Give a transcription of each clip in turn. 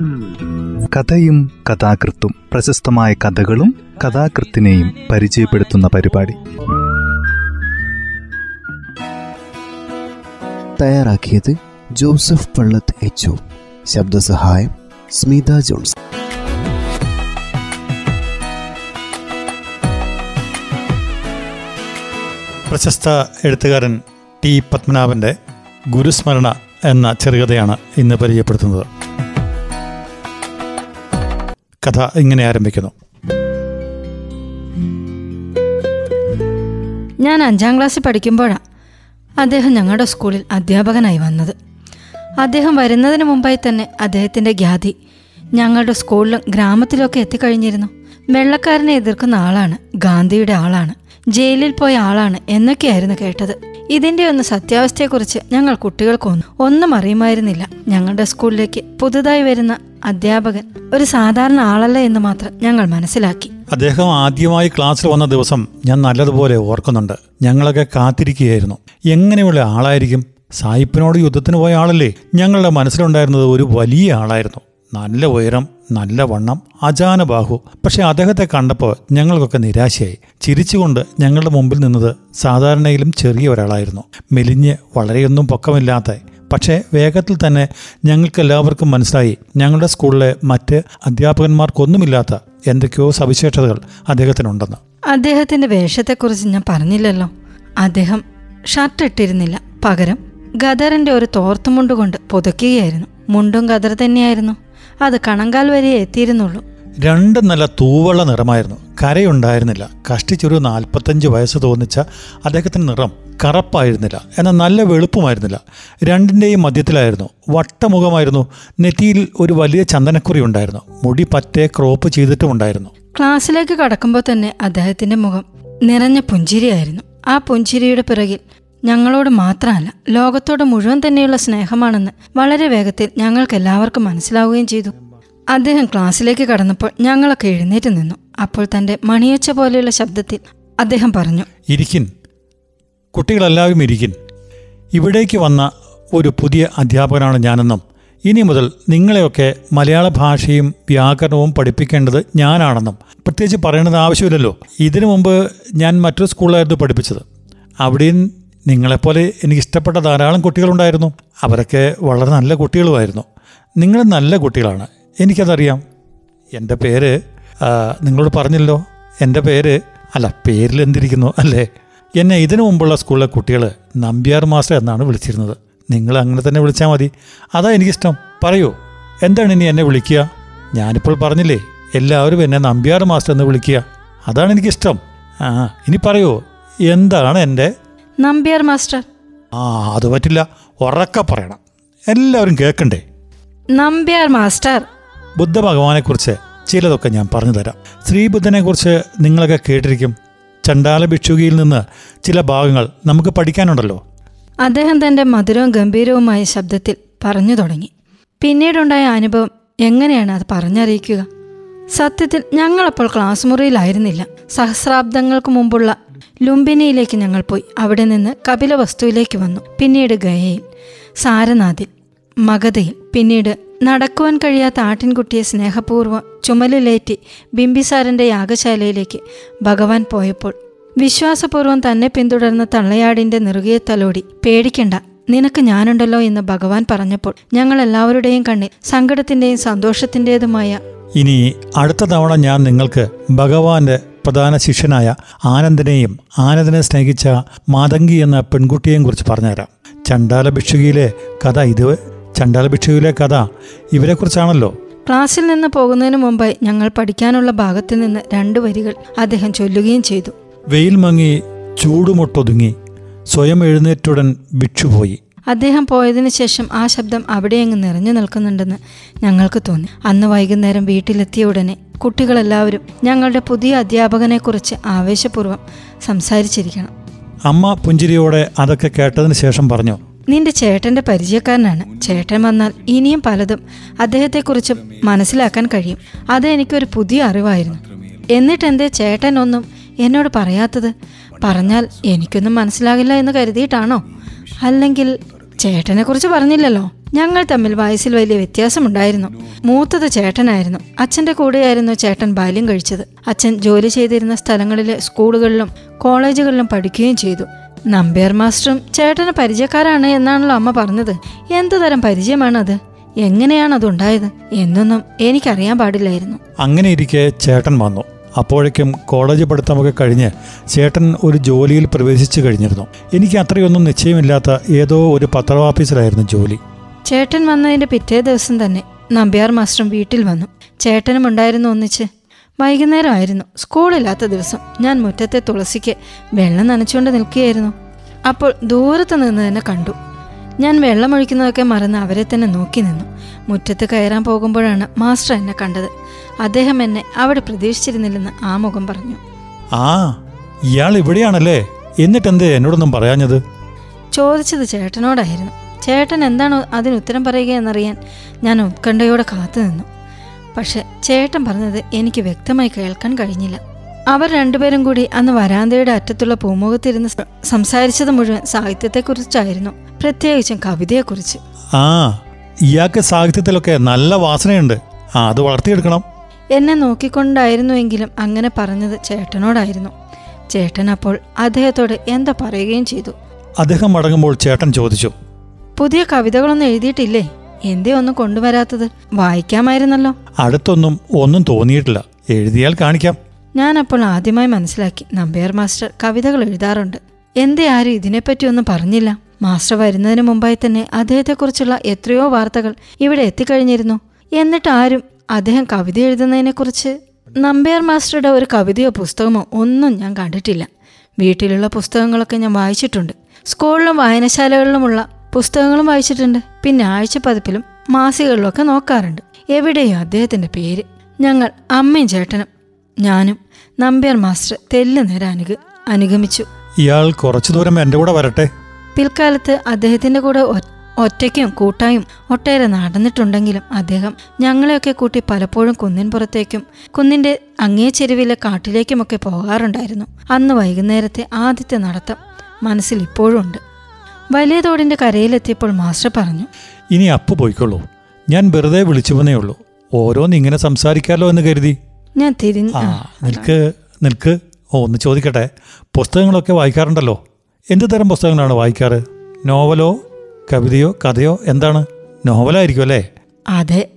കഥയും കഥാകൃത്തും പ്രശസ്തമായ കഥകളും കഥാകൃത്തിനെയും പരിചയപ്പെടുത്തുന്ന പരിപാടി. തയ്യാറാക്കിയത് ജോസഫ് പള്ളത്ത് എച്ച് ശബ്ദസഹായം സ്മിത ജോൺസ്. പ്രശസ്ത എഴുത്തുകാരൻ ടി പത്മനാഭന്റെ ഗുരുസ്മരണ എന്ന ചെറുകഥയാണ് ഇന്ന് പരിചയപ്പെടുത്തുന്നത്. കഥ ഇങ്ങനെ ആരംഭിക്കുന്നു. ഞാൻ അഞ്ചാം ക്ലാസ്സിൽ പഠിക്കുമ്പോഴാണ് അദ്ദേഹം ഞങ്ങളുടെ സ്കൂളിൽ അധ്യാപകനായി വന്നത്. അദ്ദേഹം വരുന്നതിന് മുമ്പായി തന്നെ അദ്ദേഹത്തിന്റെ ഖ്യാതി ഞങ്ങളുടെ സ്കൂളിലും ഗ്രാമത്തിലൊക്കെ എത്തിക്കഴിഞ്ഞിരുന്നു. വെള്ളക്കാരനെ എതിർക്കുന്ന ആളാണ് ഗാന്ധിയുടെ ആളാണ് ജയിലിൽ പോയ ആളാണ് എന്നൊക്കെയായിരുന്നു കേട്ടത്. ഇതിന്റെ ഒന്ന് സത്യാവസ്ഥയെക്കുറിച്ച് ഞങ്ങൾ കുട്ടികൾക്കൊന്നും ഒന്നും അറിയുമായിരുന്നില്ല. ഞങ്ങളുടെ സ്കൂളിലേക്ക് പുതുതായി വരുന്ന അധ്യാപകൻ ഒരു സാധാരണ ആളല്ല എന്ന് മാത്രം ഞങ്ങൾ മനസ്സിലാക്കി. അദ്ദേഹം ആദ്യമായി ക്ലാസ്സിൽ വന്ന ദിവസം ഞാൻ നല്ലതുപോലെ ഓർക്കുന്നുണ്ട്. ഞങ്ങളൊക്കെ കാത്തിരിക്കുകയായിരുന്നു. എങ്ങനെയുള്ള ആളായിരിക്കും? സായിപ്പിനോട് യുദ്ധത്തിന് പോയ ആളല്ലേ? ഞങ്ങളുടെ മനസ്സിലുണ്ടായിരുന്നത് ഒരു വലിയ ആളായിരുന്നു. നല്ല ഉയരം നല്ല വണ്ണം അജാന ബാഹു പക്ഷെ അദ്ദേഹത്തെ കണ്ടപ്പോൾ ഞങ്ങൾക്കൊക്കെ നിരാശയായി. ചിരിച്ചുകൊണ്ട് ഞങ്ങളുടെ മുമ്പിൽ നിന്നത് സാധാരണയിലും ചെറിയ ഒരാളായിരുന്നു. മെലിഞ്ഞ് വളരെയൊന്നും പൊക്കമില്ലാത്ത പക്ഷേ വേഗത്തിൽ തന്നെ ഞങ്ങൾക്കെല്ലാവർക്കും മനസ്സിലായി ഞങ്ങളുടെ സ്കൂളിലെ മറ്റ് അധ്യാപകന്മാർക്കൊന്നുമില്ലാത്ത എന്തൊക്കെയോ സവിശേഷതകൾ അദ്ദേഹത്തിനുണ്ടെന്ന്. അദ്ദേഹത്തിന്റെ വേഷത്തെക്കുറിച്ച് ഞാൻ പറഞ്ഞില്ലല്ലോ. അദ്ദേഹം ഷർട്ട് ഇട്ടിരുന്നില്ല. പകരം ഗദറിന്റെ ഒരു തോർത്തുമുണ്ട് കൊണ്ട് മുണ്ടും ഗദർ തന്നെയായിരുന്നു. അത് കണങ്കാൽ വരെ എത്തിയിരുന്നുള്ളൂ. രണ്ട് നല്ല തൂവള്ള നിറമായിരുന്നു. കരയുണ്ടായിരുന്നില്ല. കഷ്ടിച്ചൊരു നാൽപ്പത്തഞ്ച് വയസ്സ് തോന്നിച്ച അദ്ദേഹത്തിന്റെ നിറം കറപ്പായിരുന്നില്ല. എന്നാൽ നല്ല വെളുപ്പുമായിരുന്നില്ല. രണ്ടിന്റെയും മധ്യത്തിലായിരുന്നു. വട്ടമുഖമായിരുന്നു. നെറ്റിയിൽ ഒരു വലിയ ചന്ദനക്കുറി ഉണ്ടായിരുന്നു. മുടി പറ്റേ ക്രോപ്പ് ചെയ്തിട്ടുമുണ്ടായിരുന്നു. ക്ലാസ്സിലേക്ക് കടക്കുമ്പോൾ തന്നെ അദ്ദേഹത്തിന്റെ മുഖം നിറഞ്ഞ പുഞ്ചിരിയായിരുന്നു. ആ പുഞ്ചിരിയുടെ പിറകിൽ ഞങ്ങളോട് മാത്രമല്ല ലോകത്തോട് മുഴുവൻ തന്നെയുള്ള സ്നേഹമാണെന്ന് വളരെ വേഗത്തിൽ ഞങ്ങൾക്ക് എല്ലാവർക്കും മനസ്സിലാവുകയും ചെയ്തു. അദ്ദേഹം ക്ലാസ്സിലേക്ക് കടന്നപ്പോൾ ഞങ്ങളൊക്കെ എഴുന്നേറ്റ് നിന്നു. അപ്പോൾ തന്റെ മണിയച്ച പോലെയുള്ള ശബ്ദത്തിൽ അദ്ദേഹം പറഞ്ഞു ഇരിക്കിൻ. കുട്ടികളെല്ലാവരും ഇരിക്കിൻ. ഇവിടേക്ക് വന്ന ഒരു പുതിയ അധ്യാപകനാണ് ഞാനെന്നും ഇനി മുതൽ നിങ്ങളെയൊക്കെ മലയാള ഭാഷയും വ്യാകരണവും പഠിപ്പിക്കേണ്ടത് ഞാനാണെന്നും. പ്രത്യേകിച്ച് പറയേണ്ടത് ആവശ്യമില്ലല്ലോ. ഇതിനു മുമ്പ് ഞാൻ മറ്റൊരു സ്കൂളിലായിരുന്നു പഠിപ്പിച്ചത്. അവിടെയും നിങ്ങളെപ്പോലെ എനിക്ക് ഇഷ്ടപ്പെട്ട ധാരാളം കുട്ടികളുണ്ടായിരുന്നു. അവരൊക്കെ വളരെ നല്ല കുട്ടികളുമായിരുന്നു. നിങ്ങൾ നല്ല കുട്ടികളാണ്. എനിക്കതറിയാം. എന്റെ പേര് നിങ്ങളോട് പറഞ്ഞല്ലോ എന്റെ പേര് അല്ല പേരിൽ എന്തിരിക്കുന്നു അല്ലേ? എന്നെ ഇതിനു മുമ്പുള്ള സ്കൂളിലെ കുട്ടികൾ നമ്പ്യാർ മാസ്റ്റർ എന്നാണ് വിളിച്ചിരുന്നത്. നിങ്ങൾ അങ്ങനെ തന്നെ വിളിച്ചാൽ മതി. അതാ എനിക്കിഷ്ടം. പറയൂ എന്താണ് ഇനി എന്നെ വിളിക്കുക? ഞാനിപ്പോൾ പറഞ്ഞില്ലേ എല്ലാവരും എന്നെ നമ്പ്യാർ മാസ്റ്റർ എന്ന് വിളിക്കുക. അതാണ് എനിക്കിഷ്ടം. ആ ഇനി പറയൂ എന്താണ് എന്റെ? നമ്പ്യാർ മാസ്റ്റർ. ആ അത് പറ്റില്ല. ഉറക്ക പറയണം. എല്ലാവരും കേൾക്കണ്ടേ? നമ്പ്യാർ മാസ്റ്റർ. ബുദ്ധഭഗവാനെക്കുറിച്ച് ചിലതൊക്കെ ഞാൻ പറഞ്ഞു തരാം ശ്രീബുദ്ധനെക്കുറിച്ച് നിങ്ങളൊക്കെ കേട്ടിരിക്കും. ചണ്ടാല ഭിക്ഷുകിയിൽ നിന്ന് ചില ഭാഗങ്ങൾ നമുക്ക് പഠിക്കാനുണ്ടല്ലോ. അദ്ദേഹം തന്റെ മധുരവും ഗംഭീരവുമായ ശബ്ദത്തിൽ പറഞ്ഞു തുടങ്ങി. പിന്നീടുണ്ടായ അനുഭവം എങ്ങനെയാണ് അത് പറഞ്ഞറിയിക്കുക? സത്യത്തിൽ ഞങ്ങളപ്പോൾ ക്ലാസ് മുറിയിലായിരുന്നില്ല. സഹസ്രാബ്ദങ്ങൾക്ക് മുമ്പുള്ള ലുംബിനിയിലേക്ക് ഞങ്ങൾ പോയി. അവിടെ നിന്ന് കപിലവസ്തുവിലേക്ക് വന്നു. പിന്നീട് ഗയയിൽ സാരനാഥിൽ മഗധയിൽ പിന്നീട് നടക്കുവാൻ കഴിയാത്ത ആട്ടിൻകുട്ടിയെ സ്നേഹപൂർവം ചുമലിലേറ്റി ബിംബിസാരന്റെ യാഗശാലയിലേക്ക് ഭഗവാൻ പോയപ്പോൾ വിശ്വാസപൂർവം തന്നെ പിന്തുടർന്ന തള്ളയാടിന്റെ നെറുകിയെ തലോടി പേടിക്കണ്ട നിനക്ക് ഞാനുണ്ടല്ലോ എന്ന് ഭഗവാൻ പറഞ്ഞപ്പോൾ ഞങ്ങൾ എല്ലാവരുടെയും കണ്ണിൽ സങ്കടത്തിന്റെയും സന്തോഷത്തിന്റെതുമായ ഇനി അടുത്ത തവണ ഞാൻ നിങ്ങൾക്ക് ഭഗവാന്റെ പ്രധാന ശിഷ്യനായ ആനന്ദനെയും ആനന്ദനെ സ്നേഹിച്ച മാതങ്കി എന്ന പെൺകുട്ടിയെയും കുറിച്ച് പറഞ്ഞുതരാം. ചണ്ടാല ഭിക്ഷുകിയിലെ കഥ ഇത് ചണ്ടാല ഭിക്ഷുവിലെ കഥ ഇവരെക്കുറിച്ചാണല്ലോ. ക്ലാസ്സിൽ നിന്ന് പോകുന്നതിന് മുമ്പ് ഞങ്ങൾ പഠിക്കാനുള്ള ഭാഗത്ത് നിന്ന് രണ്ട് വരികൾ അദ്ദേഹം ചൊല്ലുകയും ചെയ്തു. വെയിൽ മങ്ങി ചൂടുമൊട്ടൊതുങ്ങി സ്വയം എഴുന്നേറ്റുടൻ ഭിക്ഷുപോയി. അദ്ദേഹം പോയതിനു ശേഷം ആ ശബ്ദം അവിടെയങ്ങ് നിറഞ്ഞു നിൽക്കുന്നുണ്ടെന്ന് ഞങ്ങൾക്ക് തോന്നി. അന്ന് വൈകുന്നേരം വീട്ടിലെത്തിയ ഉടനെ കുട്ടികളെല്ലാവരും ഞങ്ങളുടെ പുതിയ അധ്യാപകനെക്കുറിച്ച് ആവേശപൂർവം സംസാരിച്ചിരിക്കണം. അമ്മ പുഞ്ചിരിയോടെ അതൊക്കെ കേട്ടതിന് ശേഷം പറഞ്ഞു നിന്റെ ചേട്ടന്റെ പരിചയക്കാരനാണ്. ചേട്ടൻ വന്നാൽ ഇനിയും പലതും അദ്ദേഹത്തെക്കുറിച്ച് മനസ്സിലാക്കാൻ കഴിയും. അത് എനിക്കൊരു പുതിയ അറിവായിരുന്നു. എന്നിട്ട് എന്നിട്ടെന്തേ ചേട്ടൻ ഒന്നും എന്നോട് പറയാത്തത്? പറഞ്ഞാൽ എനിക്കൊന്നും മനസ്സിലാകില്ല എന്ന് കരുതിയിട്ടാണോ? അല്ലെങ്കിൽ ചേട്ടനെ കുറിച്ച് പറഞ്ഞില്ലല്ലോ? ഞങ്ങൾ തമ്മിൽ വയസ്സിൽ വലിയ വ്യത്യാസമുണ്ടായിരുന്നു. മൂത്തത് ചേട്ടനായിരുന്നു. അച്ഛന്റെ കൂടെയായിരുന്നു ചേട്ടൻ ബാല്യം കഴിച്ചത്. അച്ഛൻ ജോലി ചെയ്തിരുന്ന സ്ഥലങ്ങളിലെ സ്കൂളുകളിലും കോളേജുകളിലും പഠിക്കുകയും ചെയ്തു. നമ്പ്യാർ മാസ്റ്ററും ചേട്ടന് പരിചയക്കാരാണ് എന്നാണല്ലോ അമ്മ പറഞ്ഞത്. എന്തു തരം പരിചയമാണത്? എങ്ങനെയാണ് അതുണ്ടായത്? എന്നൊന്നും എനിക്കറിയാൻ പാടില്ലായിരുന്നു. അങ്ങനെ ഇരിക്കെ ചേട്ടൻ വന്നു. അപ്പോഴേക്കും കോളേജ് പഠിത്തമൊക്കെ കഴിഞ്ഞ് ചേട്ടൻ ഒരു ജോലിയിൽ പ്രവേശിച്ചു കഴിഞ്ഞിരുന്നു. എനിക്ക് അത്രയൊന്നും നിശ്ചയമില്ലാത്ത ഏതോ ഒരു പത്രവാഫീസിലായിരുന്നു ജോലി. ചേട്ടൻ വന്നതിന്റെ പിറ്റേ ദിവസം തന്നെ നമ്പ്യാർ മാസ്റ്ററും വീട്ടിൽ വന്നു. ചേട്ടനും ഉണ്ടായിരുന്നു ഒന്നിച്ച് വൈകുന്നേരമായിരുന്നു. സ്കൂളില്ലാത്ത ദിവസം ഞാൻ മുറ്റത്തെ തുളസിക്ക് വെള്ളം നനച്ചുകൊണ്ട് നിൽക്കുകയായിരുന്നു. അപ്പോൾ ദൂരത്ത് നിന്ന് തന്നെ കണ്ടു. ഞാൻ വെള്ളമൊഴിക്കുന്നതൊക്കെ മറന്ന് അവരെ തന്നെ നോക്കി നിന്നു. മുറ്റത്ത് കയറാൻ പോകുമ്പോഴാണ് മാസ്റ്റർ എന്നെ കണ്ടത്. അദ്ദേഹം എന്നെ അവിടെ പ്രതീക്ഷിച്ചിരുന്നില്ലെന്ന് ആ മുഖം പറഞ്ഞു. ആ ഇയാൾ ഇവിടെയാണല്ലേ? എന്നിട്ടെന്തേ എന്നോടൊന്നും പറയാഞ്ഞത്? ചോദിച്ചത് ചേട്ടനോടായിരുന്നു. ചേട്ടൻ എന്താണോ അതിന് ഉത്തരം പറയുക എന്നറിയാൻ ഞാൻ ഉത്കണ്ഠയോടെ കാത്തു നിന്നു. പക്ഷെ ചേട്ടൻ പറഞ്ഞത് എനിക്ക് വ്യക്തമായി കേൾക്കാൻ കഴിഞ്ഞില്ല. അവർ രണ്ടുപേരും കൂടി അന്ന് വരാന്തയുടെ അറ്റത്തുള്ള പൂമുഖത്തിരുന്ന് സംസാരിച്ചത് മുഴുവൻ സാഹിത്യത്തെക്കുറിച്ചായിരുന്നു. പ്രത്യേകിച്ചും കവിതയെക്കുറിച്ച്. ആ ഇയാൾക്ക് സാഹിത്യത്തിലൊക്കെ നല്ല വാസനയുണ്ട്. അത് വളർത്തിയെടുക്കണം. എന്നെ നോക്കിക്കൊണ്ടായിരുന്നുവെങ്കിലും അങ്ങനെ പറഞ്ഞത് ചേട്ടനോടായിരുന്നു. ചേട്ടൻ അപ്പോൾ അദ്ദേഹത്തോട് എന്താ പറയുകയും ചെയ്തു? അദ്ദേഹം മടങ്ങുമ്പോൾ ചേട്ടൻ ചോദിച്ചു. പുതിയ കവിതകളൊന്നും എഴുതിയിട്ടില്ലേ? എന്തേ ഒന്നും കൊണ്ടുവരാത്തത്? വായിക്കാമായിരുന്നല്ലോ. അടുത്തൊന്നും ഒന്നും തോന്നിയിട്ടില്ല. എഴുതിയാൽ കാണിക്കാം. ഞാൻ അപ്പോൾ ആദ്യമായി മനസ്സിലാക്കി. നമ്പ്യാർ മാസ്റ്റർ കവിതകൾ എഴുതാറുണ്ട്. എന്തേ ആരും ഇതിനെപ്പറ്റി ഒന്നും പറഞ്ഞില്ല. മാസ്റ്റർ വരുന്നതിന് മുമ്പായി തന്നെ അദ്ദേഹത്തെക്കുറിച്ചുള്ള എത്രയോ വാർത്തകൾ ഇവിടെ എത്തിക്കഴിഞ്ഞിരുന്നു. എന്നിട്ട് ആരും അദ്ദേഹം കവിത എഴുതുന്നതിനെക്കുറിച്ച് നമ്പ്യാർ മാസ്റ്ററുടെ ഒരു കവിതയോ പുസ്തകമോ ഒന്നും ഞാൻ കണ്ടിട്ടില്ല. വീട്ടിലുള്ള പുസ്തകങ്ങളൊക്കെ ഞാൻ വായിച്ചിട്ടുണ്ട്. സ്കൂളിലും വായനശാലകളിലുമുള്ള പുസ്തകങ്ങളും വായിച്ചിട്ടുണ്ട്. പിന്നെ ആഴ്ച പതിപ്പിലും മാസികകളിലൊക്കെ നോക്കാറുണ്ട്. എവിടെയോ അദ്ദേഹത്തിന്റെ പേര്? ഞങ്ങൾ അമ്മയും ചേട്ടനും ഞാനും നമ്പ്യാർ മാസ്റ്റർ തെല്ല് നേരം അനുഗ അനുഗമിച്ചു. ഇയാൾ കുറച്ചു ദൂരം എന്റെ കൂടെ വരട്ടെ? പിൽക്കാലത്ത് അദ്ദേഹത്തിന്റെ കൂടെ ഒറ്റയ്ക്കും കൂട്ടായും ഒട്ടേറെ നടന്നിട്ടുണ്ടെങ്കിലും അദ്ദേഹം ഞങ്ങളെയൊക്കെ കൂട്ടി പലപ്പോഴും കുന്നിൻ പുറത്തേക്കും കുന്നിന്റെ അങ്ങേ ചെരുവിലെ കാട്ടിലേക്കുമൊക്കെ പോകാറുണ്ടായിരുന്നു. അന്ന് വൈകുന്നേരത്തെ ആദ്യത്തെ നടത്തം മനസ്സിൽ ഇപ്പോഴും ഉണ്ട്. വലിയ തോടിന്റെ കരയിലെത്തിയപ്പോൾ മാസ്റ്റർ പറഞ്ഞു ഇനി അപ്പ് പോയിക്കൊള്ളൂ ഞാൻ വെറുതെ വിളിച്ചുവെന്നേ ഉള്ളൂ. ഓരോന്ന് ഇങ്ങനെ സംസാരിക്കാലോ എന്ന് കരുതി. ഞാൻ തിരിഞ്ഞു ആ നിൽക്ക് നിൽക്ക്. ഓ ഒന്ന് ചോദിക്കട്ടെ. പുസ്തകങ്ങളൊക്കെ വായിക്കാറുണ്ടല്ലോ. എന്ത് തരം പുസ്തകങ്ങളാണ് വായിക്കാറ്? നോവലോ കവിതയോ കഥയോ? എന്താണ്? നോവലായിരിക്കും അല്ലേ? അതെ.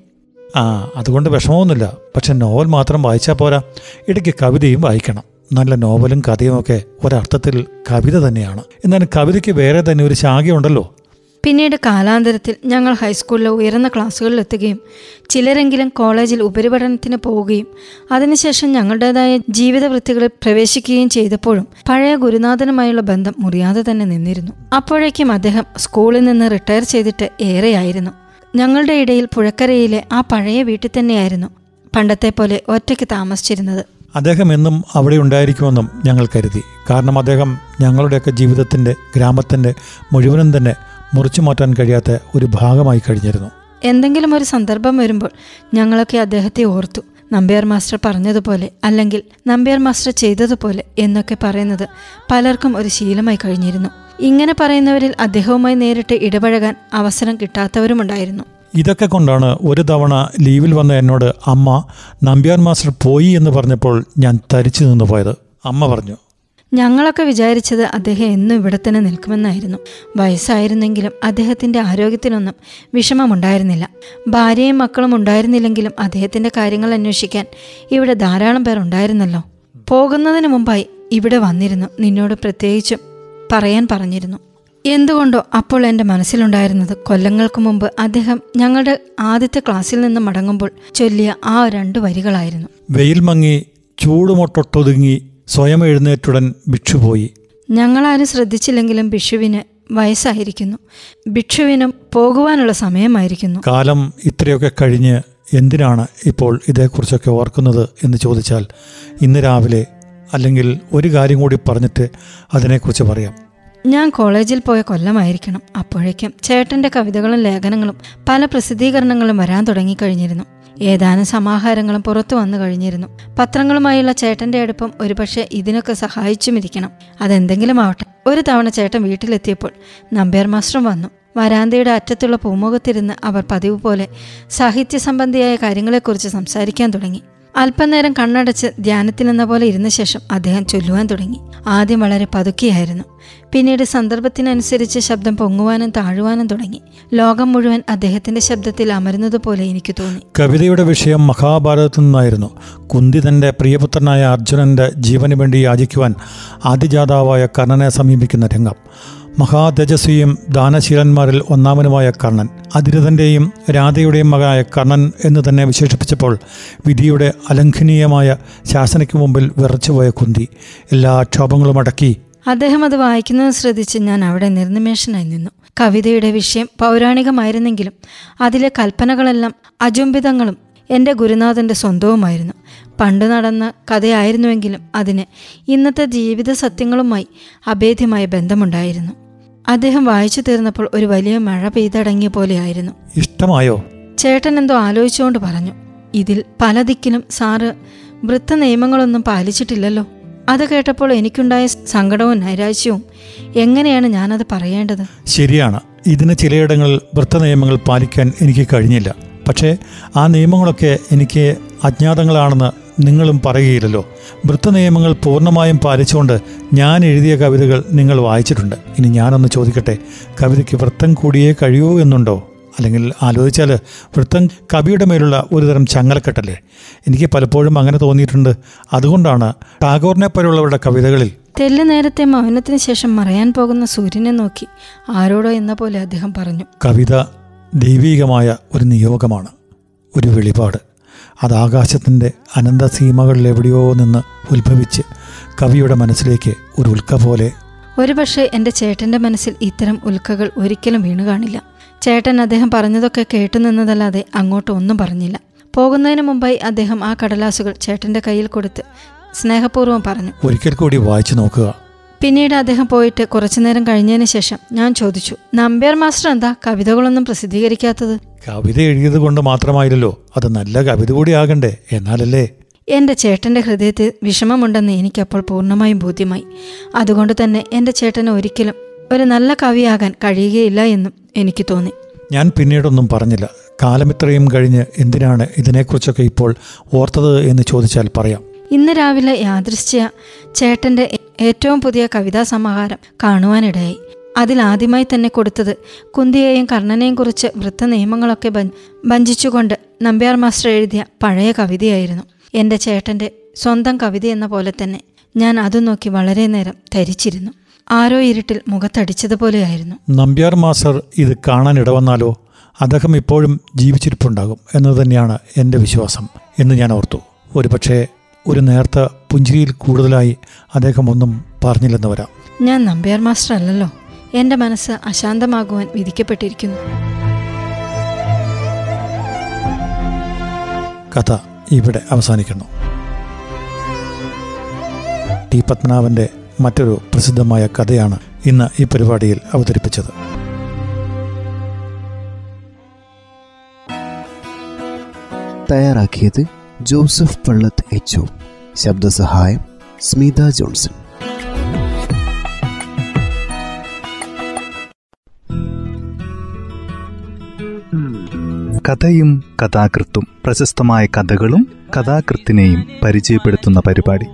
ആ അതുകൊണ്ട് വിഷമമൊന്നുമില്ല. പക്ഷെ നോവൽ മാത്രം വായിച്ചാൽ പോരാ. ഇടയ്ക്ക് കവിതയും വായിക്കണം. നല്ല നോവലും കഥയും ഒക്കെ ഒരർത്ഥത്തിൽ കവിത തന്നെയാണ്. എന്നാലും കവിതയ്ക്ക് വേറെ തന്നെ ഒരു ശാഖയുണ്ടല്ലോ. പിന്നീട് കാലാന്തരത്തിൽ ഞങ്ങൾ ഹൈസ്കൂളിലെ ഉയർന്ന ക്ലാസ്സുകളിലെത്തുകയും ചിലരെങ്കിലും കോളേജിൽ ഉപരിപഠനത്തിന് പോവുകയും അതിനുശേഷം ഞങ്ങളുടേതായ ജീവിത വൃത്തികളിൽ പ്രവേശിക്കുകയും ചെയ്തപ്പോഴും പഴയ ഗുരുനാഥനുമായുള്ള ബന്ധം മുറിയാതെ തന്നെ നിന്നിരുന്നു. അപ്പോഴേക്കും അദ്ദേഹം സ്കൂളിൽ നിന്ന് റിട്ടയർ ചെയ്തിട്ട് ഏറെയായിരുന്നു. ഞങ്ങളുടെ ഇടയിൽ പുഴക്കരയിലെ ആ പഴയ വീട്ടിൽ തന്നെയായിരുന്നു പണ്ടത്തെ പോലെ ഒറ്റയ്ക്ക് താമസിച്ചിരുന്നത്. അദ്ദേഹം എന്നും അവിടെ ഉണ്ടായിരിക്കുമെന്നും ഞങ്ങൾ കരുതി. കാരണം അദ്ദേഹം ഞങ്ങളുടെയൊക്കെ ജീവിതത്തിന്റെ ഗ്രാമത്തിന്റെ മുഴുവനും തന്നെ മുറിച്ചു മാറ്റാൻ കഴിയാത്ത ഒരു ഭാഗമായി കഴിഞ്ഞിരുന്നു. എന്തെങ്കിലും ഒരു സന്ദർഭം വരുമ്പോൾ ഞങ്ങളൊക്കെ അദ്ദേഹത്തെ ഓർത്തു. നമ്പ്യാർ മാസ്റ്റർ പറഞ്ഞതുപോലെ അല്ലെങ്കിൽ നമ്പ്യാർ മാസ്റ്റർ ചെയ്തതുപോലെ എന്നൊക്കെ പറയുന്നത് പലർക്കും ഒരു ശീലമായി കഴിഞ്ഞിരുന്നു. ഇങ്ങനെ പറയുന്നവരിൽ അദ്ദേഹവുമായി നേരിട്ട് ഇടപഴകാൻ അവസരം കിട്ടാത്തവരുമുണ്ടായിരുന്നു. ഇതൊക്കെ കൊണ്ടാണ് ഒരു തവണ ലീവിൽ വന്ന എന്നോട് അമ്മ നമ്പ്യാർ മാസ്റ്റർ പോയി എന്ന് പറഞ്ഞപ്പോൾ ഞാൻ തരിച്ചു നിന്ന് പോയത് അമ്മ പറഞ്ഞു ഞങ്ങളൊക്കെ വിചാരിച്ചത് അദ്ദേഹം എന്നും ഇവിടെ തന്നെ നിൽക്കുമെന്നായിരുന്നു. വയസ്സായിരുന്നെങ്കിലും അദ്ദേഹത്തിന്റെ ആരോഗ്യത്തിനൊന്നും വിഷമമുണ്ടായിരുന്നില്ല. ഭാര്യയും മക്കളും ഉണ്ടായിരുന്നില്ലെങ്കിലും അദ്ദേഹത്തിന്റെ കാര്യങ്ങൾ അന്വേഷിക്കാൻ ഇവിടെ ധാരാളം പേർ ഉണ്ടായിരുന്നല്ലോ. പോകുന്നതിന് മുമ്പായി ഇവിടെ വന്നിരുന്നു. നിന്നോട് പ്രത്യേകിച്ചും പറയാൻ പറഞ്ഞിരുന്നു. എന്തുകൊണ്ടോ അപ്പോൾ എന്റെ മനസ്സിലുണ്ടായിരുന്നത് കൊല്ലങ്ങൾക്ക് മുമ്പ് അദ്ദേഹം ഞങ്ങളുടെ ആദ്യത്തെ ക്ലാസ്സിൽ നിന്ന് മടങ്ങുമ്പോൾ ചൊല്ലിയ ആ രണ്ട് വരികളായിരുന്നു. വെയിൽ മങ്ങി ചൂടുമൊട്ടൊട്ടൊതുങ്ങി സ്വയം എഴുന്നേറ്റുടൻ ഭിക്ഷു പോയി ഞങ്ങളാരും ശ്രദ്ധിച്ചില്ലെങ്കിലും ഭിക്ഷുവിന് വയസ്സായിരിക്കുന്നു. ഭിക്ഷുവിനും പോകുവാനുള്ള സമയമായിരിക്കുന്നു. കാലം ഇത്രയൊക്കെ കഴിഞ്ഞ് എന്തിനാണ് ഇപ്പോൾ ഇതേക്കുറിച്ചൊക്കെ ഓർക്കുന്നത് എന്ന് ചോദിച്ചാൽ ഇന്ന് രാവിലെ അല്ലെങ്കിൽ ഒരു കാര്യം കൂടി പറഞ്ഞിട്ട് അതിനെക്കുറിച്ച് പറയാം. ഞാൻ കോളേജിൽ പോയ കൊല്ലമായിരിക്കണം. അപ്പോഴേക്കും ചേട്ടന്റെ കവിതകളും ലേഖനങ്ങളും പല പ്രസിദ്ധീകരണങ്ങളും വരാൻ തുടങ്ങിക്കഴിഞ്ഞിരുന്നു. ഏതാനും സമാഹാരങ്ങളും പുറത്തു വന്നു കഴിഞ്ഞിരുന്നു. പത്രങ്ങളുമായുള്ള ചേട്ടന്റെ അടുപ്പം ഒരുപക്ഷെ ഇതിനൊക്കെ സഹായിച്ചുമിരിക്കണം അതെന്തെങ്കിലും ആവട്ടെ. ഒരു തവണ ചേട്ടൻ വീട്ടിലെത്തിയപ്പോൾ നമ്പ്യാർ മാസ്റ്ററും വന്നു. വരാന്തയുടെ അറ്റത്തുള്ള പൂമുഖത്തിരുന്ന് അവർ പതിവ് പോലെ സാഹിത്യ സംബന്ധിയായ കാര്യങ്ങളെക്കുറിച്ച് സംസാരിക്കാൻ തുടങ്ങി. അല്പനേരം കണ്ണടച്ച് ധ്യാനത്തിലെന്ന പോലെ ഇരുന്ന ശേഷം അദ്ദേഹം ചൊല്ലുവാൻ തുടങ്ങി. ആദ്യം വളരെ പതുക്കിയായിരുന്നു. പിന്നീട് സന്ദർഭത്തിനനുസരിച്ച് ശബ്ദം പൊങ്ങുവാനും താഴുവാനും തുടങ്ങി. ലോകം മുഴുവൻ അദ്ദേഹത്തിന്റെ ശബ്ദത്തിൽ അമരുന്നതുപോലെ എനിക്ക് തോന്നി. കവിതയുടെ വിഷയം മഹാഭാരതത്തിൽ നിന്നായിരുന്നു. കുന്തി തന്റെ പ്രിയപുത്രനായ അർജുനന്റെ ജീവന് വേണ്ടി യാചിക്കുവാൻ ആദിജാതാവായ കർണനെ സമീപിക്കുന്ന രംഗം. മഹാതേജസ്വിയും ദാനശീലന്മാരിൽ ഒന്നാമനുമായ കർണൻ അതിരഥന്റെയും രാധയുടെയും മകനായ കർണൻ എന്ന് തന്നെ വിശേഷിപ്പിച്ചപ്പോൾ വിധിയുടെ അലംഘനീയമായ ശാസനയ്ക്ക് മുമ്പിൽ വിറച്ചുപോയ കുന്തി എല്ലാ ക്ഷോഭങ്ങളും അടക്കി അദ്ദേഹം അത് വായിക്കുന്നത് ശ്രദ്ധിച്ച് ഞാൻ അവിടെ നിർനിമേഷനായി നിന്നു. കവിതയുടെ വിഷയം പൗരാണികമായിരുന്നെങ്കിലും അതിലെ കൽപ്പനകളെല്ലാം അജുംബിതങ്ങളും എന്റെ ഗുരുനാഥന്റെ സ്വന്തവുമായിരുന്നു. പണ്ട് നടന്ന കഥയായിരുന്നുവെങ്കിലും അതിന് ഇന്നത്തെ ജീവിത സത്യങ്ങളുമായി അഭേദ്യമായ ബന്ധമുണ്ടായിരുന്നു. അദ്ദേഹം വായിച്ചു തീർന്നപ്പോൾ ഒരു വലിയ മഴ പെയ്തടങ്ങിയ പോലെയായിരുന്നു. ഇഷ്ടമായോ? ചേട്ടൻ എന്തോ ആലോചിച്ചുകൊണ്ട് പറഞ്ഞു. ഇതിൽ പല ദിക്കിലും സാറ് വൃത്ത നിയമങ്ങളൊന്നും പാലിച്ചിട്ടില്ലല്ലോ. അത് കേട്ടപ്പോൾ എനിക്കുണ്ടായ സങ്കടവും നൈരാശ്യവും എങ്ങനെയാണ് ഞാനത് പറയേണ്ടത്? ശരിയാണ്. ഇതിന് ചിലയിടങ്ങളിൽ വൃത്ത നിയമങ്ങൾ പാലിക്കാൻ എനിക്ക് കഴിഞ്ഞില്ല. പക്ഷേ ആ നിയമങ്ങളൊക്കെ എനിക്ക് അജ്ഞാതങ്ങളാണെന്ന് നിങ്ങളും പറയുകയില്ലല്ലോ. വൃത്ത നിയമങ്ങൾ പൂർണമായും പാലിച്ചുകൊണ്ട് ഞാൻ എഴുതിയ കവിതകൾ നിങ്ങൾ വായിച്ചിട്ടുണ്ട്. ഇനി ഞാനൊന്ന് ചോദിക്കട്ടെ കവിതയ്ക്ക് വൃത്തം കൂടിയേ കഴിയൂ എന്നുണ്ടോ? അല്ലെങ്കിൽ ആലോചിച്ചാൽ വൃത്തം കവിയുടെ മേലുള്ള ഒരുതരം ചങ്ങലക്കെട്ടല്ലേ? എനിക്ക് പലപ്പോഴും അങ്ങനെ തോന്നിയിട്ടുണ്ട്. അതുകൊണ്ടാണ് ടാഗോറിനെ പോലുള്ളവരുടെ കവിതകളിൽ തെല്ല് നേരത്തെ മൗനത്തിന് ശേഷം മറയാൻ പോകുന്ന സൂര്യനെ നോക്കി ആരോടോ എന്ന പോലെ അദ്ദേഹം പറഞ്ഞു. കവിത ദൈവീകമായ ഒരു നിയോഗമാണ് ഒരു വെളിപാട്. അത് ആകാശത്തിന്റെ അനന്ത അനന്തസീമകളിലെവിടെയോ നിന്ന് ഉത്ഭവിച്ച് കവിയുടെ മനസ്സിലേക്ക് ഒരു ഉൽക്ക പോലെ ഒരുപക്ഷെ എന്റെ ചേട്ടന്റെ മനസ്സിൽ ഇത്തരം ഉൽക്കകൾ ഒരിക്കലും വീണു കാണില്ല. ചേട്ടൻ അദ്ദേഹം പറഞ്ഞതൊക്കെ കേട്ടു നിന്നതല്ലാതെ അങ്ങോട്ട് ഒന്നും പറഞ്ഞില്ല. പോകുന്നതിന് മുമ്പായി അദ്ദേഹം ആ കടലാസുകൾ ചേട്ടന്റെ കയ്യിൽ കൊടുത്ത് സ്നേഹപൂർവം പറഞ്ഞു. ഒരിക്കൽ കൂടി വായിച്ചു നോക്കുക. പിന്നീട് അദ്ദേഹം പോയിട്ട് കുറച്ചുനേരം കഴിഞ്ഞതിന് ശേഷം ഞാൻ ചോദിച്ചു നമ്പ്യാർ മാസ്റ്റർ എന്താ? കവിതകളൊന്നും പ്രസിദ്ധീകരിക്കാത്തത്? കവിത എഴുതിയത് കൊണ്ട് മാത്രമായില്ലല്ലോ. അത് നല്ല കവിത കൂടി ആകണ്ടേ. എന്നാലല്ലേ? എന്റെ ചേട്ടന്റെ ഹൃദയത്തിൽ വിഷമമുണ്ടെന്ന് എനിക്കപ്പോൾ പൂർണമായും ബോധ്യമായി. അതുകൊണ്ട് തന്നെ എന്റെ ചേട്ടനെ ഒരിക്കലും ഒരു നല്ല കവിയാകാൻ കഴിയുകയില്ല എന്നും എനിക്ക് തോന്നി. ഞാൻ പിന്നീടൊന്നും പറഞ്ഞില്ല. കാലമിത്രയും കഴിഞ്ഞ് എന്തിനാണ് ഇതിനെക്കുറിച്ചൊക്കെ ഇപ്പോൾ ഓർത്തത് എന്ന് ചോദിച്ചാൽ പറയാം. ഇന്ന് രാവിലെ യാദൃശ്ചിയ ചേട്ടന്റെ ഏറ്റവും പുതിയ കവിതാ സമാഹാരം കാണുവാനിടയായി. അതിൽ ആദ്യമായി തന്നെ കൊടുത്തത് കുന്തിയെയും കർണനെയും കുറിച്ച് വൃത്ത നിയമങ്ങളൊക്കെ ഭഞ്ചിച്ചുകൊണ്ട് നമ്പ്യാർ മാസ്റ്റർ എഴുതിയ പഴയ കവിതയായിരുന്നു. എന്റെ ചേട്ടന്റെ സ്വന്തം കവിത എന്ന പോലെ തന്നെ ഞാൻ അത് നോക്കി വളരെ നേരം ധരിച്ചിരുന്നു. ആരോ ഇരുട്ടിൽ മുഖത്തടിച്ചതുപോലെയായിരുന്നു. നമ്പ്യാർ മാസ്റ്റർ ഇത് കാണാൻ ഇടവന്നാലോ അദ്ദേഹം ഇപ്പോഴും ജീവിച്ചിരിപ്പുണ്ടാകും എന്നത് തന്നെയാണ് എന്റെ വിശ്വാസം എന്ന് ഞാൻ ഓർത്തു. ഒരുപക്ഷെ ഒരു നേർത്ത പുഞ്ചിരിയിൽ കൂടുതലായി അദ്ദേഹം ഒന്നും പറഞ്ഞില്ലെന്ന് വരാം. ഞാൻ നമ്പ്യാർ മാസ്റ്റർ അല്ലല്ലോ. എന്റെ മനസ്സ് അശാന്തമാകുവാൻ വിധിക്കപ്പെട്ടിരിക്കുന്നു. കഥ ഇവിടെ അവസാനിക്കുന്നു. ടി പത്മനാഭന്റെ മറ്റൊരു പ്രസിദ്ധമായ കഥയാണ് ഇന്ന് ഈ പരിപാടിയിൽ അവതരിപ്പിച്ചത്. തയ്യാറാക്കിയത് ജോസഫ് പള്ളത്ത് എച്ച് ശബ്ദസഹായം സ്മിത ജോൺസൺ. കഥയും കഥാകൃത്തും പ്രശസ്തമായ കഥകളും കഥാകൃത്തിനെയും പരിചയപ്പെടുത്തുന്ന പരിപാടി.